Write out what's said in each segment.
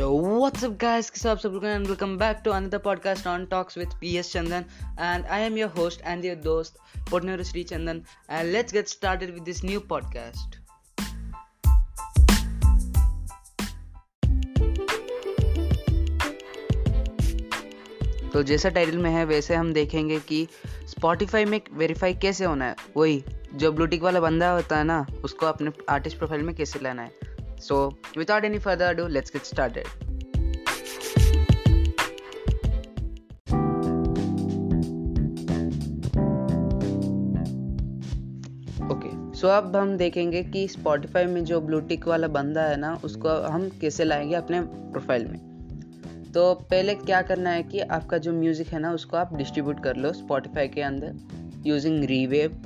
Yo, what's up, guys? What's up, Sabrukan, and welcome back to another podcast on Talks with PS Chandan. And I am your host and your host, Potnero Sri Chandan. And let's get started with this new podcast. तो जैसा title में है वैसे हम देखेंगे कि Spotify में verify कैसे होना है वही जो ब्लूटिक वाला बंदा होता है ना उसको अपने आर्टिस्ट प्रोफ़ाइल में कैसे लाना है So, without any further ado, let's get started. सो अब हम देखेंगे कि स्पॉटिफाई में जो ब्लूटिक वाला बंदा है ना उसको हम कैसे लाएँगे अपने प्रोफ़ाइल में तो पहले क्या करना है कि आपका जो म्यूज़िक है ना उसको आप डिस्ट्रीब्यूट कर लो स्पॉटिफाई के अंदर यूजिंग रीवेव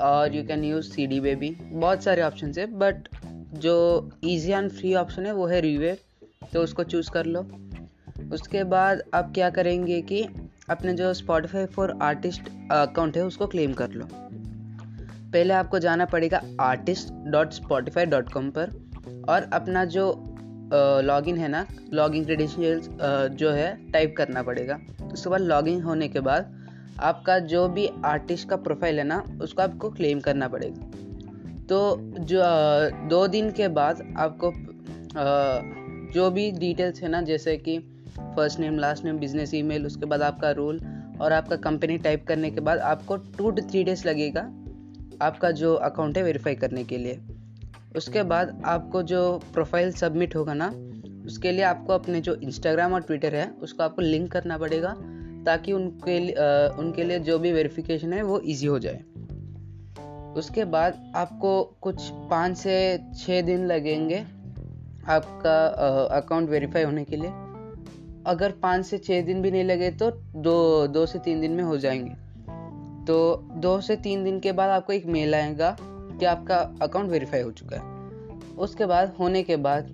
और you can use C D Baby बहुत सारे ऑप्शन है बट जो ईजी एंड फ्री ऑप्शन है, वो है रीवे तो उसको चूज़ कर लो। उसके बाद आप क्या करेंगे कि अपने जो स्पॉटिफाई फॉर आर्टिस्ट अकाउंट है, उसको क्लेम कर लो। पहले आपको जाना पड़ेगा artist dot Spotify dot com पर, और अपना जो लॉगिन है ना लॉगिन क्रेडेंशियल्स जो है टाइप करना पड़ेगा। उसके बाद लॉगिन होने के बाद आपका जो भी आर्टिस्ट का प्रोफ़ाइल है ना, उसको आपको क्लेम करना पड़ेगा। तो जो दो दिन के बाद आपको जो भी डिटेल्स है ना, जैसे कि first name last name business email उसके बाद आपका रोल और आपका कंपनी टाइप करने के बाद आपको टू टू थ्री डेज़ लगेगा आपका जो अकाउंट है वेरीफाई करने के लिए। उसके बाद आपको जो प्रोफ़ाइल सबमिट होगा ना, उसके लिए आपको अपने जो इंस्टाग्राम और ट्विटर है, उसको आपको लिंक करना पड़ेगा ताकि उनके लिए उनके लिए जो भी वेरिफिकेशन है वो इजी हो जाए। उसके बाद आपको कुछ पाँच से छः दिन लगेंगे आपका अकाउंट वेरीफाई होने के लिए। अगर पाँच से छः दिन भी नहीं लगे तो दो दो से तीन दिन में हो जाएँगे। तो दो से तीन दिन के बाद आपको एक मेल आएगा कि आपका अकाउंट वेरीफाई हो चुका है। उसके बाद, होने के बाद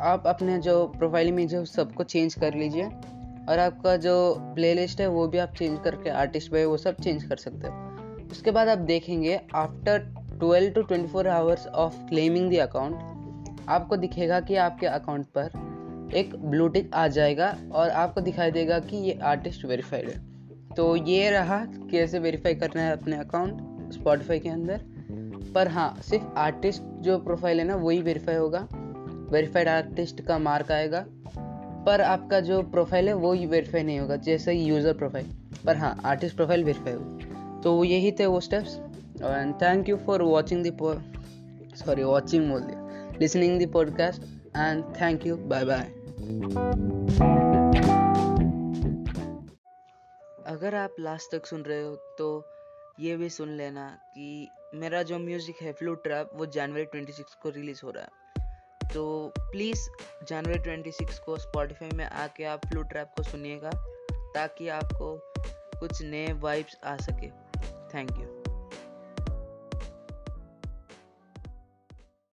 आप अपने जो प्रोफ़ाइल में जो सबको चेंज कर लीजिए और आपका जो प्लेलिस्ट है वो भी आप चेंज करके आर्टिस्ट पे वो सब चेंज कर सकते हो। उसके बाद आप देखेंगे after 12 to 24 hours of claiming the account आपको दिखेगा कि आपके अकाउंट पर एक ब्लू टिक आ जाएगा और आपको दिखाई देगा कि ये आर्टिस्ट वेरीफाइड है। तो ये रहा कैसे वेरीफाई करना है अपने अकाउंट स्पॉटिफाई के अंदर। पर हाँ सिर्फ़ आर्टिस्ट जो प्रोफ़ाइल है ना, वही वेरीफाई होगा। वेरीफाइड आर्टिस्ट का मार्क आएगा। पर आपका जो प्रोफ़ाइल है वो वेरीफाई नहीं होगा, जैसे यूज़र प्रोफ़ाइल पर हाँ आर्टिस्ट प्रोफ़ाइल वेरीफाई होगा। तो यही थे वो steps and thank you for watching the sorry watching बोल दिया listening the podcast and thank you bye bye अगर आप लास्ट तक सुन रहे हो तो ये भी सुन लेना कि मेरा जो म्यूज़िक है फ्लू ट्रैप वो जनवरी 26 को रिलीज़ हो रहा है। तो प्लीज़ जनवरी 26 को स्पॉटिफाई में आके आप फ्लू ट्रैप को सुनिएगा, ताकि आपको कुछ नए वाइब्स आ सके। Thank you.